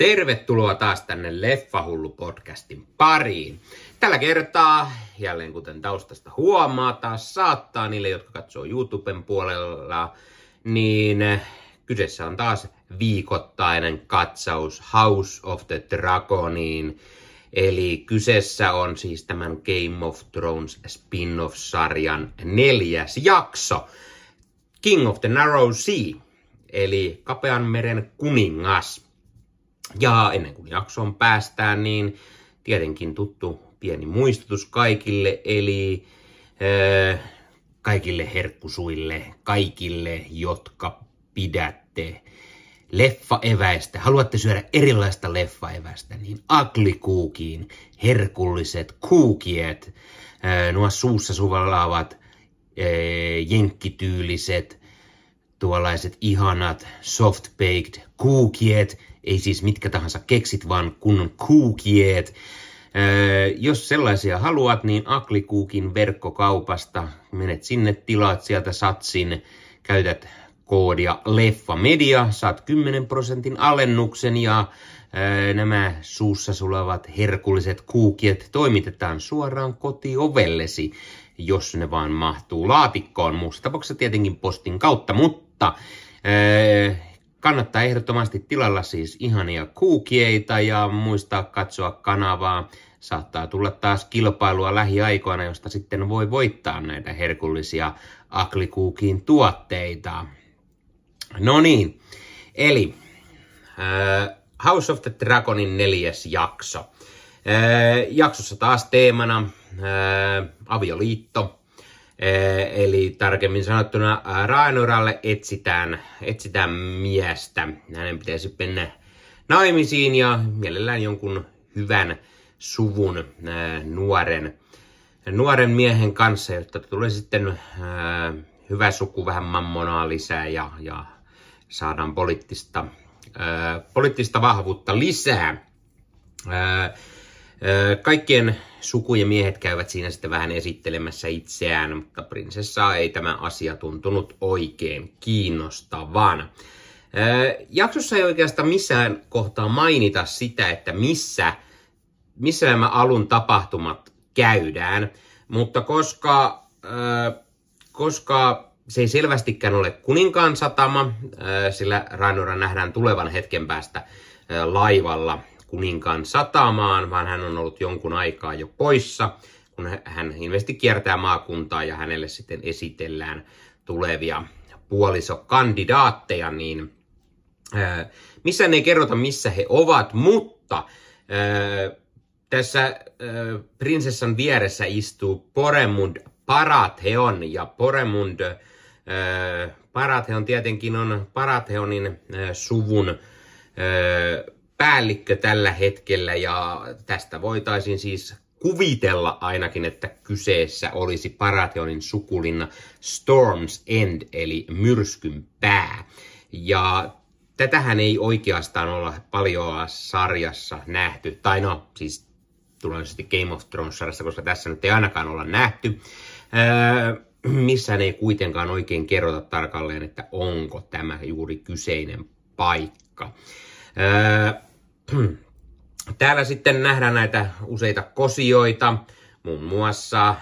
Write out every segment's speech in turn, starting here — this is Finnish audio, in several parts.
Tervetuloa taas tänne Leffahullu-podcastin pariin. Tällä kertaa, jälleen kuten taustasta huomaa, taas saattaa niille, jotka katsoo YouTuben puolella, niin kyseessä on taas viikoittainen katsaus House of the Dragoniin. Eli kyseessä on siis tämän Game of Thrones spin-off-sarjan neljäs jakso. King of the Narrow Sea, eli Kapean meren kuningas. Ja ennen kuin jaksoon päästään, niin tietenkin tuttu pieni muistutus kaikille, eli äh, kaikille herkkusuille, kaikille, jotka pidätte leffaeväistä, haluatte syödä erilaista leffaeväistä, niin aglikuukiin, herkulliset kuukiet, äh, nuo suussa suvallaavat äh, jenkkityyliset, tuollaiset ihanat soft-baked kuukiet, ei siis mitkä tahansa keksit, vaan kunnon kuukiet. Öö, jos sellaisia haluat, niin Aklikuukin verkkokaupasta menet sinne, tilaat sieltä satsin, käytät koodia Leffa Media, saat 10 prosentin alennuksen ja öö, nämä suussa sulavat herkulliset kuukiet toimitetaan suoraan kotiovellesi, jos ne vaan mahtuu laatikkoon. Muussa tapauksessa tietenkin postin kautta, mutta öö, Kannattaa ehdottomasti tilalla siis ihania kuukieita ja muistaa katsoa kanavaa. Saattaa tulla taas kilpailua lähiaikoina, josta sitten voi voittaa näitä herkullisia Aklikuukin tuotteita. No niin, eli äh, House of the Dragonin neljäs jakso. Äh, jaksossa taas teemana äh, avioliitto, eli tarkemmin sanottuna Raenoralle etsitään, etsitään miestä. Hänen pitäisi mennä naimisiin ja mielellään jonkun hyvän suvun nuoren, nuoren miehen kanssa, jotta tulee sitten hyvä suku vähän mammonaa lisää ja, ja saadaan poliittista, poliittista vahvuutta lisää. Kaikkien sukujen miehet käyvät siinä sitten vähän esittelemässä itseään, mutta prinsessaa ei tämä asia tuntunut oikein kiinnostavan. Jaksossa ei oikeastaan missään kohtaa mainita sitä, että missä, missä nämä alun tapahtumat käydään, mutta koska, koska se ei selvästikään ole kuninkaan satama, sillä Rainora nähdään tulevan hetken päästä laivalla kuninkaan satamaan, vaan hän on ollut jonkun aikaa jo poissa, kun hän ilmeisesti kiertää maakuntaa ja hänelle sitten esitellään tulevia puolisokandidaatteja, niin ää, missään ei kerrota, missä he ovat, mutta tässä prinsessan vieressä istuu Poremund Paratheon, ja Poremund Paratheon tietenkin on Paratheonin suvun päällikkö tällä hetkellä ja tästä voitaisiin siis kuvitella ainakin, että kyseessä olisi Paratheonin sukulinna Storm's End eli myrskyn pää. Ja tätähän ei oikeastaan olla paljon sarjassa nähty, tai no siis sitten Game of Thrones-sarjassa, koska tässä nyt ei ainakaan olla nähty. Öö, missään ei kuitenkaan oikein kerrota tarkalleen, että onko tämä juuri kyseinen paikka. Öö, Täällä sitten nähdään näitä useita kosioita, muun muassa äh,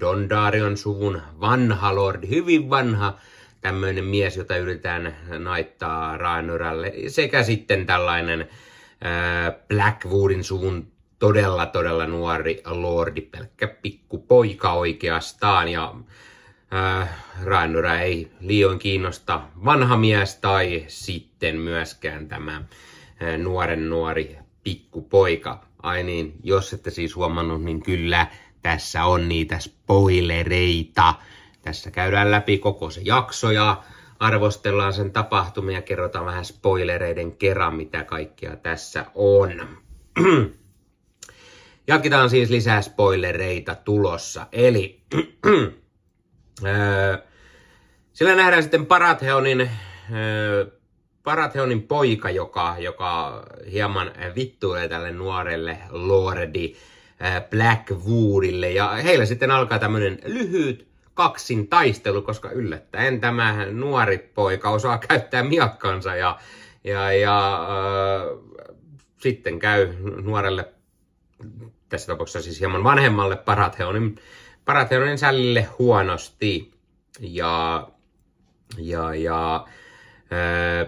Dondarion suvun vanha lordi, hyvin vanha tämmöinen mies, jota yritetään naittaa Raenoralle, sekä sitten tällainen äh, Blackwoodin suvun todella, todella nuori lordi, pelkkä pikku poika oikeastaan, ja äh, Raenora ei liioin kiinnosta vanha mies tai sitten myöskään tämä nuoren nuori pikkupoika. Ai niin, jos ette siis huomannut, niin kyllä tässä on niitä spoilereita. Tässä käydään läpi koko se jakso ja arvostellaan sen tapahtumia, kerrotaan vähän spoilereiden kerran, mitä kaikkea tässä on. Jatketaan siis lisää spoilereita tulossa. Eli sillä nähdään sitten Paratheonin Paratheonin poika, joka, joka hieman vittuilee tälle nuorelle lordi äh, Blackwoodille. Ja heillä sitten alkaa tämmöinen lyhyt kaksin taistelu, koska yllättäen tämä nuori poika osaa käyttää miakkansa ja, ja, ja äh, sitten käy nuorelle, tässä tapauksessa siis hieman vanhemmalle Paratheonin, Paratheonin sällille huonosti. Ja, ja, ja ää,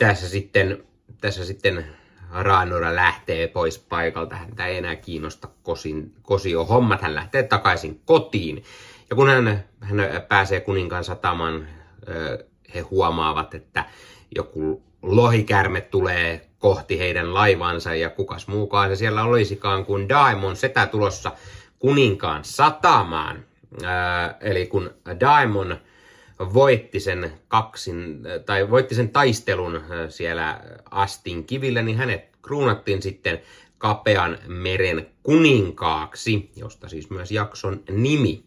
tässä sitten, tässä sitten Raanura lähtee pois paikalta, häntä ei enää kiinnosta kosin, kosio hommat, hän lähtee takaisin kotiin. Ja kun hän, hän pääsee kuninkaan satamaan, he huomaavat, että joku lohikärme tulee kohti heidän laivansa ja kukas muukaan se siellä olisikaan kuin Daimon setä tulossa kuninkaan satamaan. eli kun Daimon voitti sen kaksin, tai voitti sen taistelun siellä Astin kivillä, niin hänet kruunattiin sitten kapean meren kuninkaaksi, josta siis myös jakson nimi.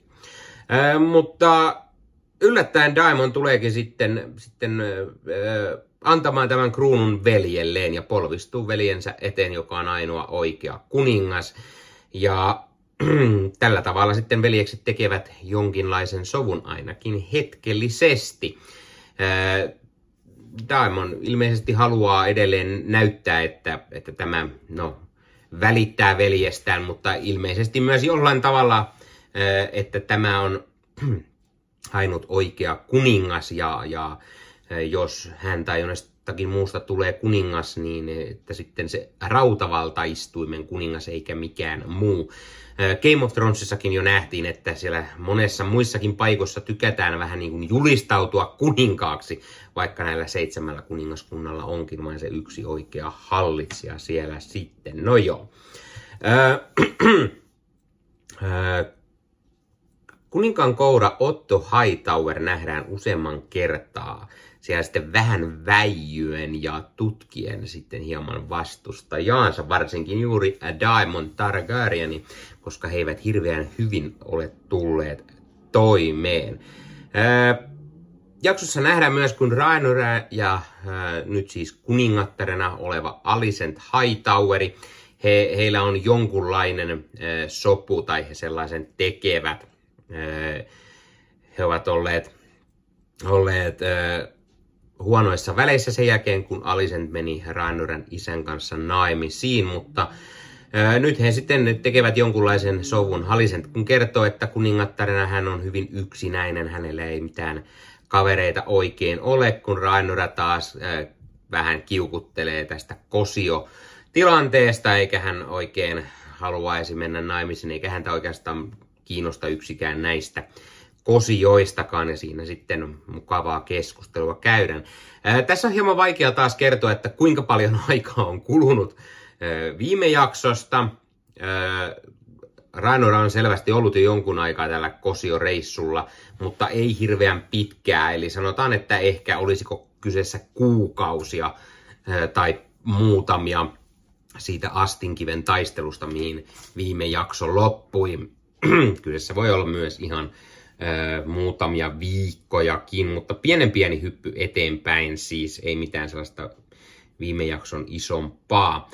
Ää, mutta yllättäen Daimon tuleekin sitten, sitten ää, antamaan tämän kruunun veljelleen ja polvistuu veljensä eteen, joka on ainoa oikea kuningas. Ja tällä tavalla sitten veljekset tekevät jonkinlaisen sovun ainakin hetkellisesti. Daimon ilmeisesti haluaa edelleen näyttää, että, että tämä no, välittää veljestään, mutta ilmeisesti myös jollain tavalla, että tämä on ainut oikea kuningas ja, ja jos hän tai jonestakin muusta tulee kuningas, niin että sitten se rautavaltaistuimen kuningas eikä mikään muu. Game of Thronesissakin jo nähtiin, että siellä monessa muissakin paikoissa tykätään vähän niin kuin julistautua kuninkaaksi, vaikka näillä seitsemällä kuningaskunnalla onkin vain se yksi oikea hallitsija siellä sitten. No joo. Kuninkaan koura Otto Hightower nähdään useamman kertaa siellä sitten vähän väijyen ja tutkien sitten hieman vastustajaansa, varsinkin juuri Daemon Targaryeni, koska he eivät hirveän hyvin ole tulleet toimeen. Ää, jaksossa nähdään myös, kun Rhaenyra ja ää, nyt siis kuningattarena oleva Alicent Hightoweri, he, heillä on jonkunlainen ää, sopu tai he sellaisen tekevät. Ää, he ovat olleet, olleet huonoissa väleissä sen jälkeen, kun Alicent meni Rhaenyrän isän kanssa naimisiin, mutta ää, nyt he sitten tekevät jonkunlaisen sovun. Alicent kun kertoo, että kuningattarena hän on hyvin yksinäinen, hänellä ei mitään kavereita oikein ole, kun Rhaenyra taas ää, vähän kiukuttelee tästä kosio tilanteesta, eikä hän oikein haluaisi mennä naimisiin, eikä häntä oikeastaan kiinnosta yksikään näistä kosioistakaan ja siinä sitten mukavaa keskustelua käydään. Ää, tässä on hieman vaikea taas kertoa, että kuinka paljon aikaa on kulunut ää, viime jaksosta. Rainora on selvästi ollut jo jonkun aikaa tällä kosioreissulla, mutta ei hirveän pitkää. Eli sanotaan, että ehkä olisiko kyseessä kuukausia ää, tai muutamia siitä Astinkiven taistelusta, mihin viime jakso loppui. Kyseessä voi olla myös ihan muutamia viikkojakin, mutta pienen pieni hyppy eteenpäin siis, ei mitään sellaista viime jakson isompaa.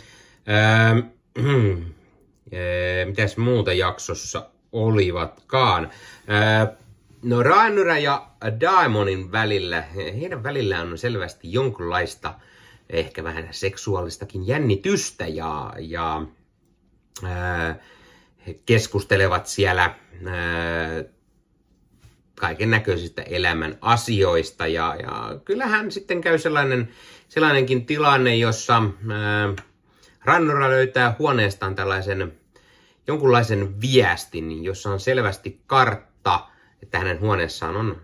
mitäs muuta jaksossa olivatkaan? no Rhaenyra ja Daemonin välillä, heidän välillään on selvästi jonkunlaista ehkä vähän seksuaalistakin jännitystä ja, ja he keskustelevat siellä ää, kaiken näköisistä elämän asioista. Ja, ja kyllähän sitten käy sellainen, sellainenkin tilanne, jossa ää, Rannora löytää huoneestaan tällaisen jonkunlaisen viestin, jossa on selvästi kartta, että hänen huoneessaan on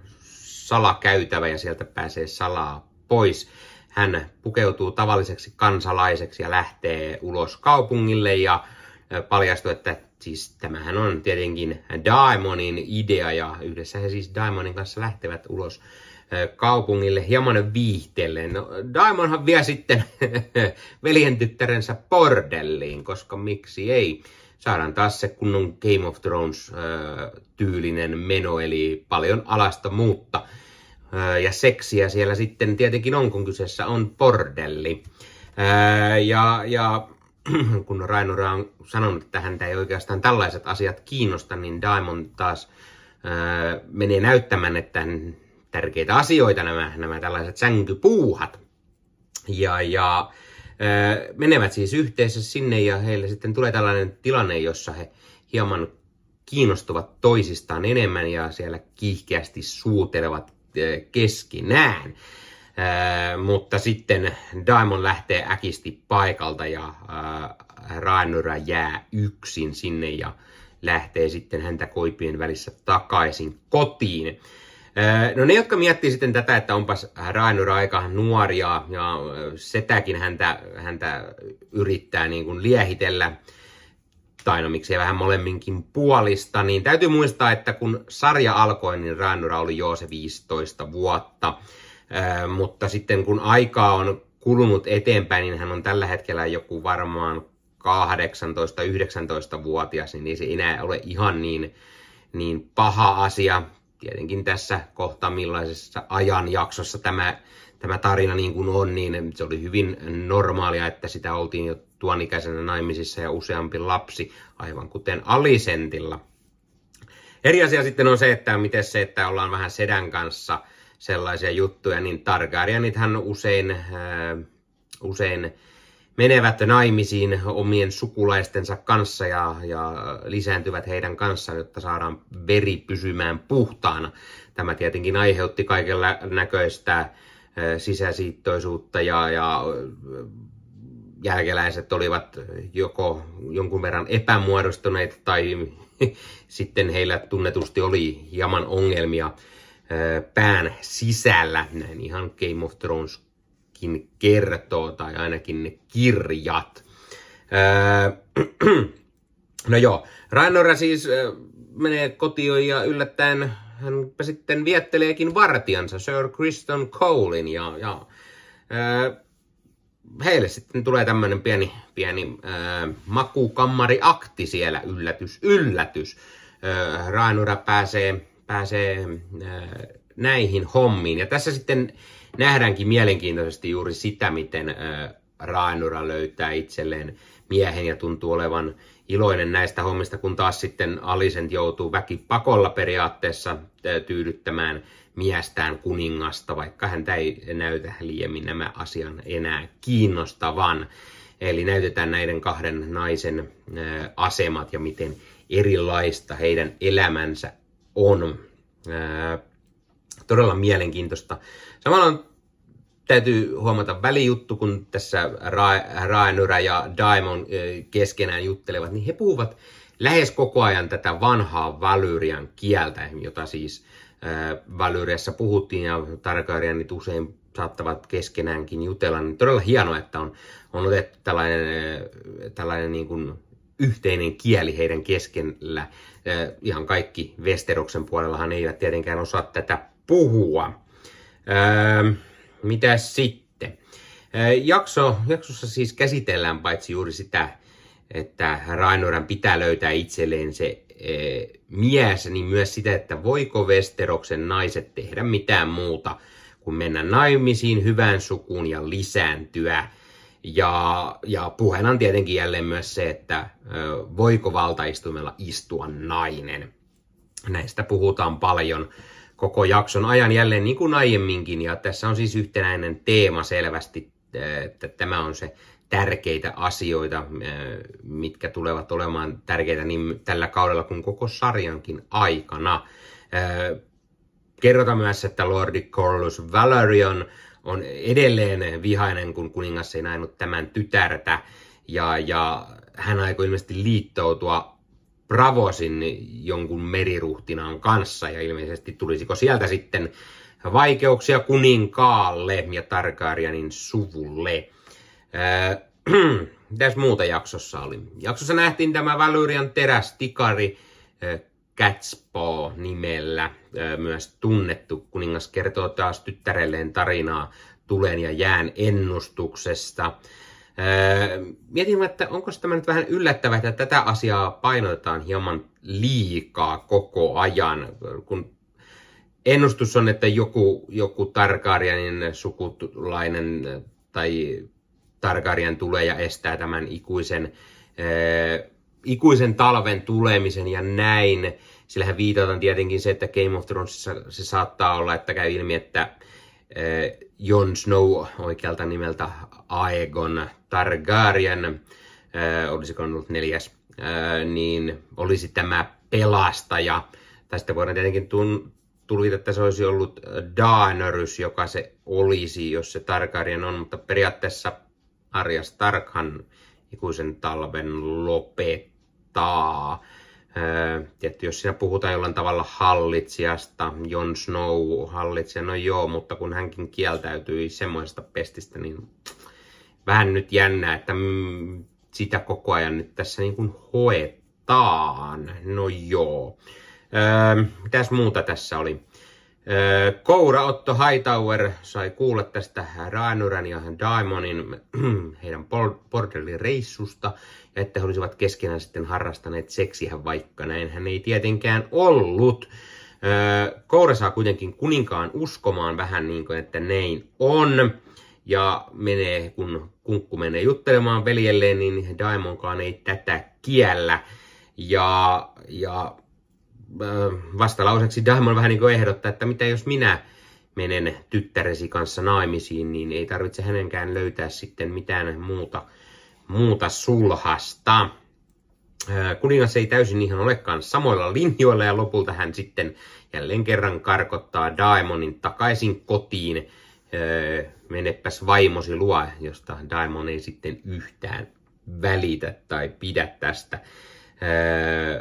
salakäytävä ja sieltä pääsee salaa pois. Hän pukeutuu tavalliseksi kansalaiseksi ja lähtee ulos kaupungille ja paljastuu, että siis tämähän on tietenkin Daimonin idea ja yhdessä he siis Daimonin kanssa lähtevät ulos kaupungille hieman viihteellen. No, Daimonhan vie sitten veljen tyttärensä bordelliin, koska miksi ei. Saadaan taas se kunnon Game of Thrones-tyylinen meno, eli paljon alasta muutta. Ja seksiä siellä sitten tietenkin on, kun kyseessä on bordelli. Ja, ja kun Rainora on sanonut, että häntä ei oikeastaan tällaiset asiat kiinnosta, niin Diamond taas ää, menee näyttämään, että tärkeitä asioita nämä, nämä tällaiset sänkypuuhat. Ja, ja menevät siis yhteensä sinne ja heille sitten tulee tällainen tilanne, jossa he hieman kiinnostuvat toisistaan enemmän ja siellä kiihkeästi suutelevat keskinään. Mutta sitten Daimon lähtee äkisti paikalta ja Rainura jää yksin sinne ja lähtee sitten häntä koipien välissä takaisin kotiin. No ne, jotka miettii sitten tätä, että onpas Rainura aika nuoria ja setäkin häntä, häntä yrittää niin kuin liehitellä, tai no miksei vähän molemminkin puolista, niin täytyy muistaa, että kun sarja alkoi, niin Rainura oli jo se 15 vuotta. Mutta sitten kun aikaa on kulunut eteenpäin, niin hän on tällä hetkellä joku varmaan 18-19-vuotias, niin ei se enää ole ihan niin, niin paha asia. Tietenkin tässä kohta millaisessa ajanjaksossa tämä, tämä tarina niin kuin on, niin se oli hyvin normaalia, että sitä oltiin jo tuon ikäisenä naimisissa ja useampi lapsi, aivan kuten Alisentilla. Eri asia sitten on se, että miten se, että ollaan vähän sedän kanssa sellaisia juttuja, niin Targaryenithän usein, äh, usein menevät naimisiin omien sukulaistensa kanssa ja, ja lisääntyvät heidän kanssaan, jotta saadaan veri pysymään puhtaana. Tämä tietenkin aiheutti kaikella näköistä sisäsiittoisuutta ja, ja jälkeläiset olivat joko jonkun verran epämuodostuneita tai sitten heillä tunnetusti oli hieman ongelmia pään sisällä, näin ihan Game of Thrones ainakin kertoo, tai ainakin ne kirjat. No joo, Rainora siis menee kotiin ja yllättäen hän sitten vietteleekin vartijansa, Sir Kristen Colein, ja, ja heille sitten tulee tämmöinen pieni, pieni öö, makukammariakti siellä, yllätys, yllätys. Öö, Rainora pääsee, pääsee näihin hommiin. Ja tässä sitten nähdäänkin mielenkiintoisesti juuri sitä, miten Raanura löytää itselleen miehen ja tuntuu olevan iloinen näistä hommista, kun taas sitten Alicent joutuu väkipakolla periaatteessa tyydyttämään miestään kuningasta, vaikka häntä ei näytä liiemmin nämä asian enää kiinnostavan. Eli näytetään näiden kahden naisen asemat ja miten erilaista heidän elämänsä on. Todella mielenkiintoista. Samalla täytyy huomata välijuttu, kun tässä Ra- Raenura ja Daimon keskenään juttelevat, niin he puhuvat lähes koko ajan tätä vanhaa Valyrian kieltä, jota siis Valyriassa puhuttiin ja Targaryenit usein saattavat keskenäänkin jutella, niin todella hienoa, että on, on otettu tällainen, tällainen niin kuin yhteinen kieli heidän keskellä. Ihan kaikki Westeroksen puolellahan eivät tietenkään osaa tätä puhua. Mitä sitten? Jakso, jaksossa siis käsitellään paitsi juuri sitä, että Rainoran pitää löytää itselleen se mies, niin myös sitä, että voiko Westeroksen naiset tehdä mitään muuta kuin mennä naimisiin hyvään sukuun ja lisääntyä. Ja, ja puheena on tietenkin jälleen myös se, että voiko valtaistumella istua nainen. Näistä puhutaan paljon koko jakson ajan jälleen niin kuin aiemminkin. Ja tässä on siis yhtenäinen teema selvästi, että tämä on se tärkeitä asioita, mitkä tulevat olemaan tärkeitä niin tällä kaudella kuin koko sarjankin aikana. Kerrotaan myös, että Lordi Corlus Valerion on edelleen vihainen, kun kuningas ei näinut tämän tytärtä, ja, ja hän aikoi ilmeisesti liittoutua Bravosin jonkun meriruhtinaan kanssa ja ilmeisesti tulisiko sieltä sitten vaikeuksia kuninkaalle ja Targaryenin suvulle. Mitäs muuta jaksossa oli? Jaksossa nähtiin tämä Valyrian terästikari äh, Catspaw nimellä, myös tunnettu. Kuningas kertoo taas tyttärelleen tarinaa tulen ja jään ennustuksesta. Mietin, että onko tämä nyt vähän yllättävää, että tätä asiaa painotetaan hieman liikaa koko ajan, kun ennustus on, että joku, joku Targaryenin sukulainen tai Targaryen tulee ja estää tämän ikuisen, ikuisen talven tulemisen ja näin. Sillähän viitataan tietenkin se, että Game of Thronesissa se saattaa olla, että käy ilmi, että Jon Snow oikealta nimeltä Aegon Targaryen, olisiko ollut neljäs, niin olisi tämä pelastaja. Sitten voidaan tietenkin tun- tulkita, että se olisi ollut Daenerys, joka se olisi, jos se Targaryen on, mutta periaatteessa Arya Starkhan ikuisen talven lopettaa. Tietty, jos siinä puhutaan jollain tavalla hallitsijasta, Jon Snow hallitsija, no joo, mutta kun hänkin kieltäytyi semmoisesta pestistä, niin vähän nyt jännää, että sitä koko ajan nyt tässä niin kuin hoetaan. No joo. Öö, mitäs muuta tässä oli? Koura Otto Hightower sai kuulla tästä Raanuran ja Daimonin heidän reissusta ja että he olisivat keskenään sitten harrastaneet seksiä, vaikka näin hän ei tietenkään ollut. Koura saa kuitenkin kuninkaan uskomaan vähän niin kuin, että näin on. Ja menee, kun kunkku menee juttelemaan veljelleen, niin Daimonkaan ei tätä kiellä. Ja, ja vastalauseksi Daimon vähän niin kuin ehdottaa, että mitä jos minä menen tyttäresi kanssa naimisiin, niin ei tarvitse hänenkään löytää sitten mitään muuta, muuta sulhasta. Kuningas ei täysin ihan olekaan samoilla linjoilla ja lopulta hän sitten jälleen kerran karkottaa Daimonin takaisin kotiin. Menepäs vaimosi luo, josta Daimon ei sitten yhtään välitä tai pidä tästä.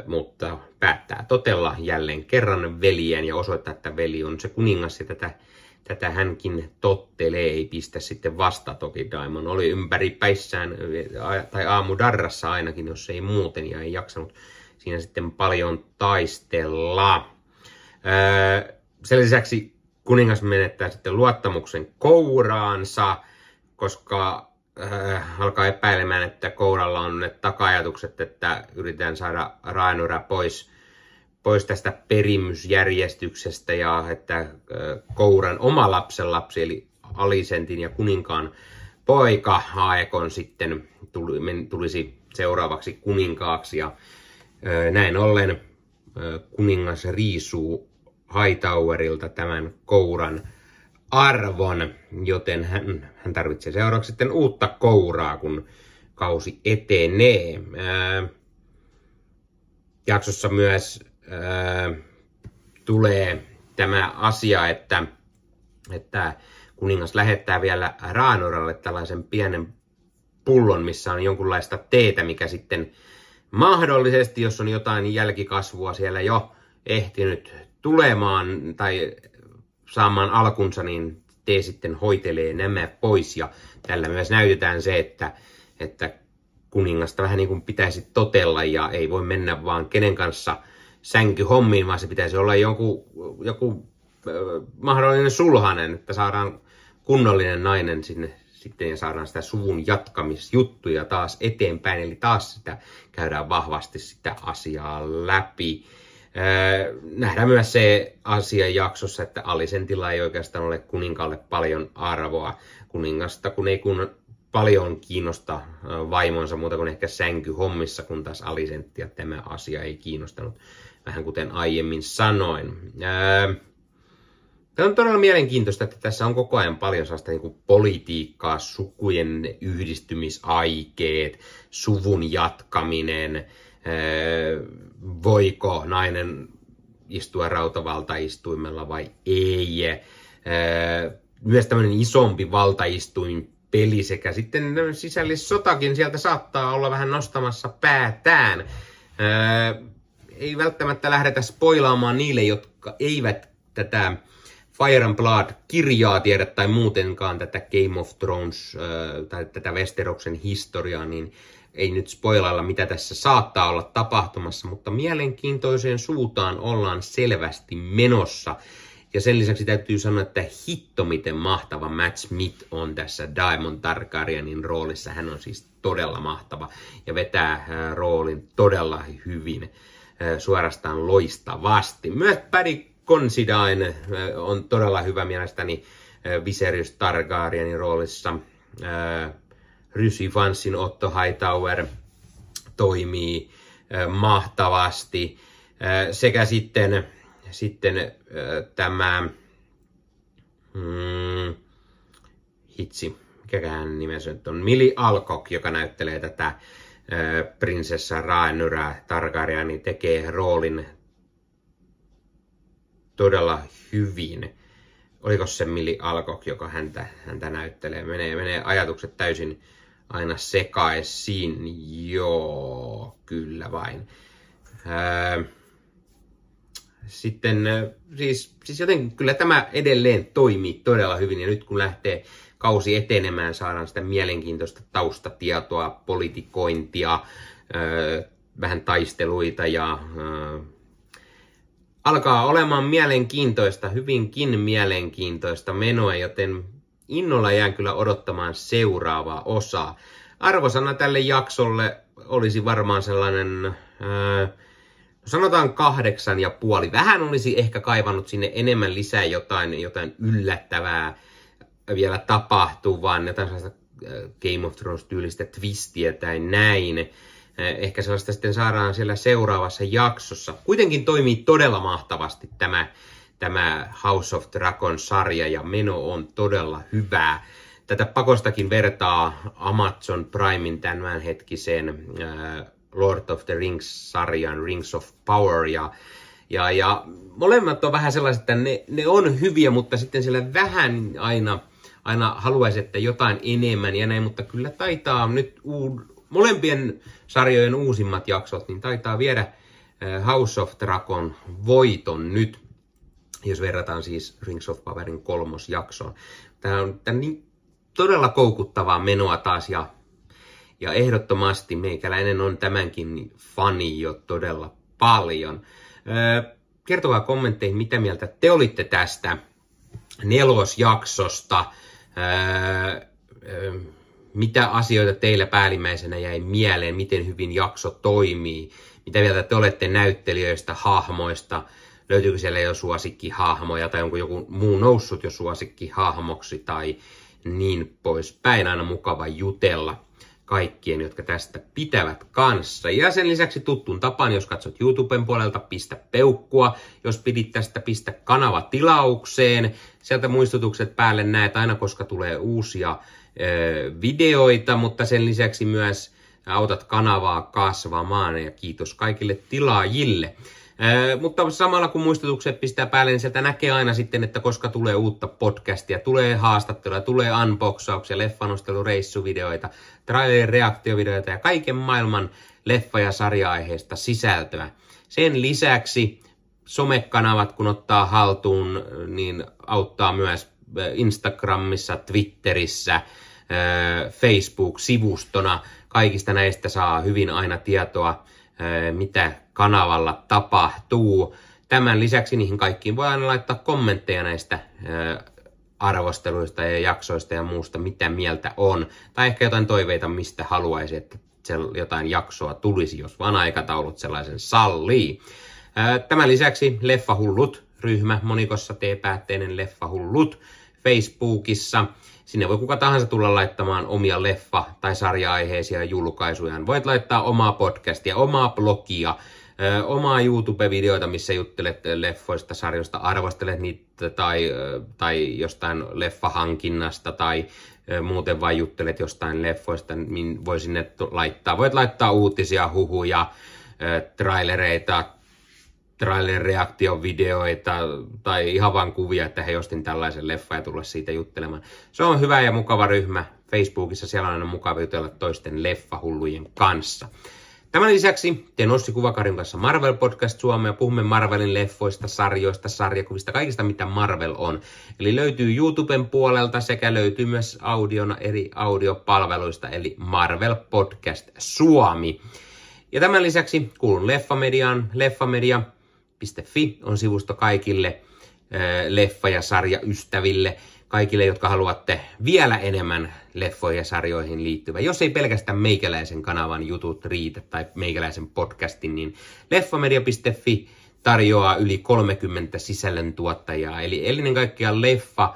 Mutta päättää totella jälleen kerran veljen ja osoittaa, että veli on se kuningas ja tätä, tätä hänkin tottelee, ei pistä sitten vasta toki Daimon oli ympäri päissään tai aamu darrassa ainakin, jos ei muuten ja ei jaksanut siinä sitten paljon taistella. Sen lisäksi kuningas menettää sitten luottamuksen kouraansa, koska äh, alkaa epäilemään, että kouralla on ne takajatukset, että yritetään saada Raenura pois, pois tästä perimysjärjestyksestä ja että äh, kouran oma lapsenlapsi, eli Alisentin ja kuninkaan poika Aekon sitten tuli, men, tulisi seuraavaksi kuninkaaksi ja äh, näin ollen äh, kuningas riisuu Hightowerilta tämän kouran arvon, joten hän, hän tarvitsee seuraavaksi sitten uutta kouraa, kun kausi etenee. Ää, jaksossa myös ää, tulee tämä asia, että, että kuningas lähettää vielä Raanoralle tällaisen pienen pullon, missä on jonkunlaista teetä, mikä sitten mahdollisesti, jos on jotain jälkikasvua siellä jo ehtinyt tulemaan tai saamaan alkunsa, niin tee sitten hoitelee nämä pois. Ja tällä myös näytetään se, että, että kuningasta vähän niin kuin pitäisi totella ja ei voi mennä vaan kenen kanssa sänkyhommiin, vaan se pitäisi olla joku, joku äh, mahdollinen sulhanen, että saadaan kunnollinen nainen sinne sitten ja saadaan sitä suvun jatkamisjuttuja taas eteenpäin. Eli taas sitä käydään vahvasti sitä asiaa läpi. Nähdään myös se asia jaksossa, että Alisentilla ei oikeastaan ole kuninkaalle paljon arvoa. Kuningasta, kun ei kun paljon kiinnosta vaimonsa muuta kuin ehkä sänkyhommissa, kun taas Alisenttia tämä asia ei kiinnostanut, vähän kuten aiemmin sanoin. Tämä on todella mielenkiintoista, että tässä on koko ajan paljon sellaista niin politiikkaa, sukujen yhdistymisaikeet, suvun jatkaminen, voiko nainen istua rautavaltaistuimella vai ei. Myös tämmöinen isompi valtaistuin peli sekä sitten sisällissotakin sieltä saattaa olla vähän nostamassa päätään. Ei välttämättä lähdetä spoilaamaan niille, jotka eivät tätä Fire and Blood-kirjaa tiedä tai muutenkaan tätä Game of Thrones tai tätä Westeroksen historiaa, niin ei nyt spoilailla, mitä tässä saattaa olla tapahtumassa, mutta mielenkiintoiseen suuntaan ollaan selvästi menossa. Ja sen lisäksi täytyy sanoa, että hitto miten mahtava Matt Smith on tässä Diamond Targaryenin roolissa. Hän on siis todella mahtava ja vetää äh, roolin todella hyvin, äh, suorastaan loistavasti. Myös Paddy Considine äh, on todella hyvä mielestäni Viserys Targaryenin roolissa. Rysi Fansin Otto Hightower toimii mahtavasti. Sekä sitten, sitten tämä mm, hitsi, mikäkään nimensä nyt on, Mili Alkok, joka näyttelee tätä prinsessa Rhaenyra Targaryen, niin tekee roolin todella hyvin. Oliko se Mili Alkok, joka häntä, häntä näyttelee? Menee, menee ajatukset täysin aina sekaisin. Joo, kyllä vain. Öö, sitten siis, siis jotenkin kyllä tämä edelleen toimii todella hyvin ja nyt kun lähtee kausi etenemään, saadaan sitä mielenkiintoista taustatietoa, politikointia, öö, vähän taisteluita ja öö, alkaa olemaan mielenkiintoista, hyvinkin mielenkiintoista menoa, joten innolla jään kyllä odottamaan seuraavaa osaa. Arvosana tälle jaksolle olisi varmaan sellainen, ää, sanotaan kahdeksan ja puoli. Vähän olisi ehkä kaivannut sinne enemmän lisää jotain, jotain yllättävää vielä tapahtuvan, jotain sellaista Game of Thrones-tyylistä twistiä tai näin. Ehkä sellaista sitten saadaan siellä seuraavassa jaksossa. Kuitenkin toimii todella mahtavasti tämä tämä House of Dragon-sarja ja meno on todella hyvää. Tätä pakostakin vertaa Amazon Primein tämänhetkiseen äh, Lord of the Rings-sarjan Rings of Power ja ja, ja molemmat on vähän sellaiset, että ne, ne on hyviä, mutta sitten siellä vähän aina, aina haluaisi, että jotain enemmän ja näin, mutta kyllä taitaa nyt uu, molempien sarjojen uusimmat jaksot, niin taitaa viedä äh, House of Dragon voiton nyt jos verrataan siis Rings of Powerin kolmosjaksoon. Tämä on, tämä niin todella koukuttavaa menoa taas ja, ja ehdottomasti meikäläinen on tämänkin fani jo todella paljon. Öö, kertokaa kommentteihin, mitä mieltä te olitte tästä nelosjaksosta. Öö, öö, mitä asioita teillä päällimmäisenä jäi mieleen, miten hyvin jakso toimii, mitä mieltä te olette näyttelijöistä, hahmoista, löytyykö siellä jo suosikkihahmoja tai onko joku muu noussut jo suosikkihahmoksi tai niin poispäin. Aina mukava jutella kaikkien, jotka tästä pitävät kanssa. Ja sen lisäksi tuttuun tapaan, jos katsot YouTuben puolelta, pistä peukkua. Jos pidit tästä, pistä kanava tilaukseen. Sieltä muistutukset päälle näet aina, koska tulee uusia ö, videoita, mutta sen lisäksi myös autat kanavaa kasvamaan ja kiitos kaikille tilaajille mutta samalla kun muistutukset pistää päälle, niin sieltä näkee aina sitten, että koska tulee uutta podcastia, tulee haastatteluja, tulee unboxauksia, leffanostelureissuvideoita, trailerin reaktiovideoita ja kaiken maailman leffa- ja sarja-aiheista sisältöä. Sen lisäksi somekanavat, kun ottaa haltuun, niin auttaa myös Instagramissa, Twitterissä, Facebook-sivustona. Kaikista näistä saa hyvin aina tietoa mitä kanavalla tapahtuu. Tämän lisäksi niihin kaikkiin voi aina laittaa kommentteja näistä arvosteluista ja jaksoista ja muusta, mitä mieltä on. Tai ehkä jotain toiveita, mistä haluaisi, että jotain jaksoa tulisi, jos vaan aikataulut sellaisen sallii. Tämän lisäksi Leffahullut ryhmä, monikossa teepäätteinen Leffahullut Facebookissa. Sinne voi kuka tahansa tulla laittamaan omia leffa- tai sarja-aiheisia julkaisuja. Voit laittaa omaa podcastia, omaa blogia, omaa YouTube-videoita, missä juttelet leffoista, sarjoista, arvostelet niitä tai, tai jostain leffahankinnasta tai muuten vain juttelet jostain leffoista, niin voi sinne laittaa. Voit laittaa uutisia, huhuja, trailereita, trailer videoita tai ihan vain kuvia, että he ostin tällaisen leffan ja tulla siitä juttelemaan. Se on hyvä ja mukava ryhmä Facebookissa, siellä on aina mukava jutella toisten leffahullujen kanssa. Tämän lisäksi teen Ossi Kuvakarin kanssa Marvel Podcast Suomea. Puhumme Marvelin leffoista, sarjoista, sarjakuvista, kaikista mitä Marvel on. Eli löytyy YouTuben puolelta sekä löytyy myös audiona eri audiopalveluista, eli Marvel Podcast Suomi. Ja tämän lisäksi kuulun Leffamediaan. Leffamedia Fi on sivusto kaikille leffa- ja sarjaystäville, kaikille, jotka haluatte vielä enemmän leffoihin ja sarjoihin liittyvä. Jos ei pelkästään meikäläisen kanavan jutut riitä tai meikäläisen podcastin, niin leffamedia.fi tarjoaa yli 30 sisällöntuottajaa, eli ennen kaikkea leffa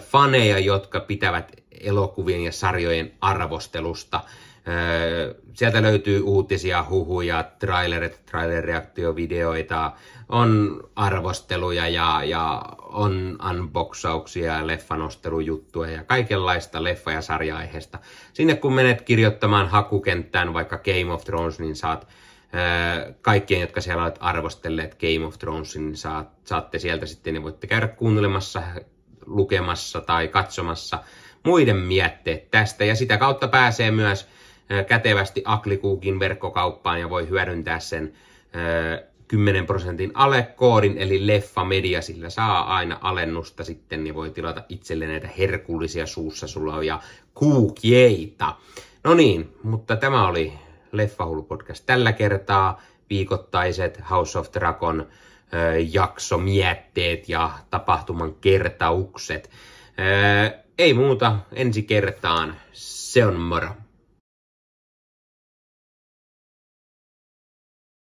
faneja, jotka pitävät elokuvien ja sarjojen arvostelusta Sieltä löytyy uutisia, huhuja, trailerit, trailer-reaktiovideoita, on arvosteluja ja, ja on unboxauksia ja leffanostelujuttuja ja kaikenlaista leffa- ja sarja-aiheesta. Sinne kun menet kirjoittamaan hakukenttään vaikka Game of Thrones, niin saat kaikkien, jotka siellä olet arvostelleet Game of Thronesin, niin saat, saatte sieltä sitten, niin voitte käydä kuuntelemassa, lukemassa tai katsomassa muiden mietteet tästä. Ja sitä kautta pääsee myös kätevästi Aklikuukin verkkokauppaan ja voi hyödyntää sen 10 prosentin alekoodin, eli Leffa Media, sillä saa aina alennusta sitten, niin voi tilata itselle näitä herkullisia suussa sulavia kuukjeita. No niin, mutta tämä oli Leffahullu podcast tällä kertaa. Viikoittaiset House of Dragon jaksomietteet ja tapahtuman kertaukset. Ei muuta, ensi kertaan. Se on moro.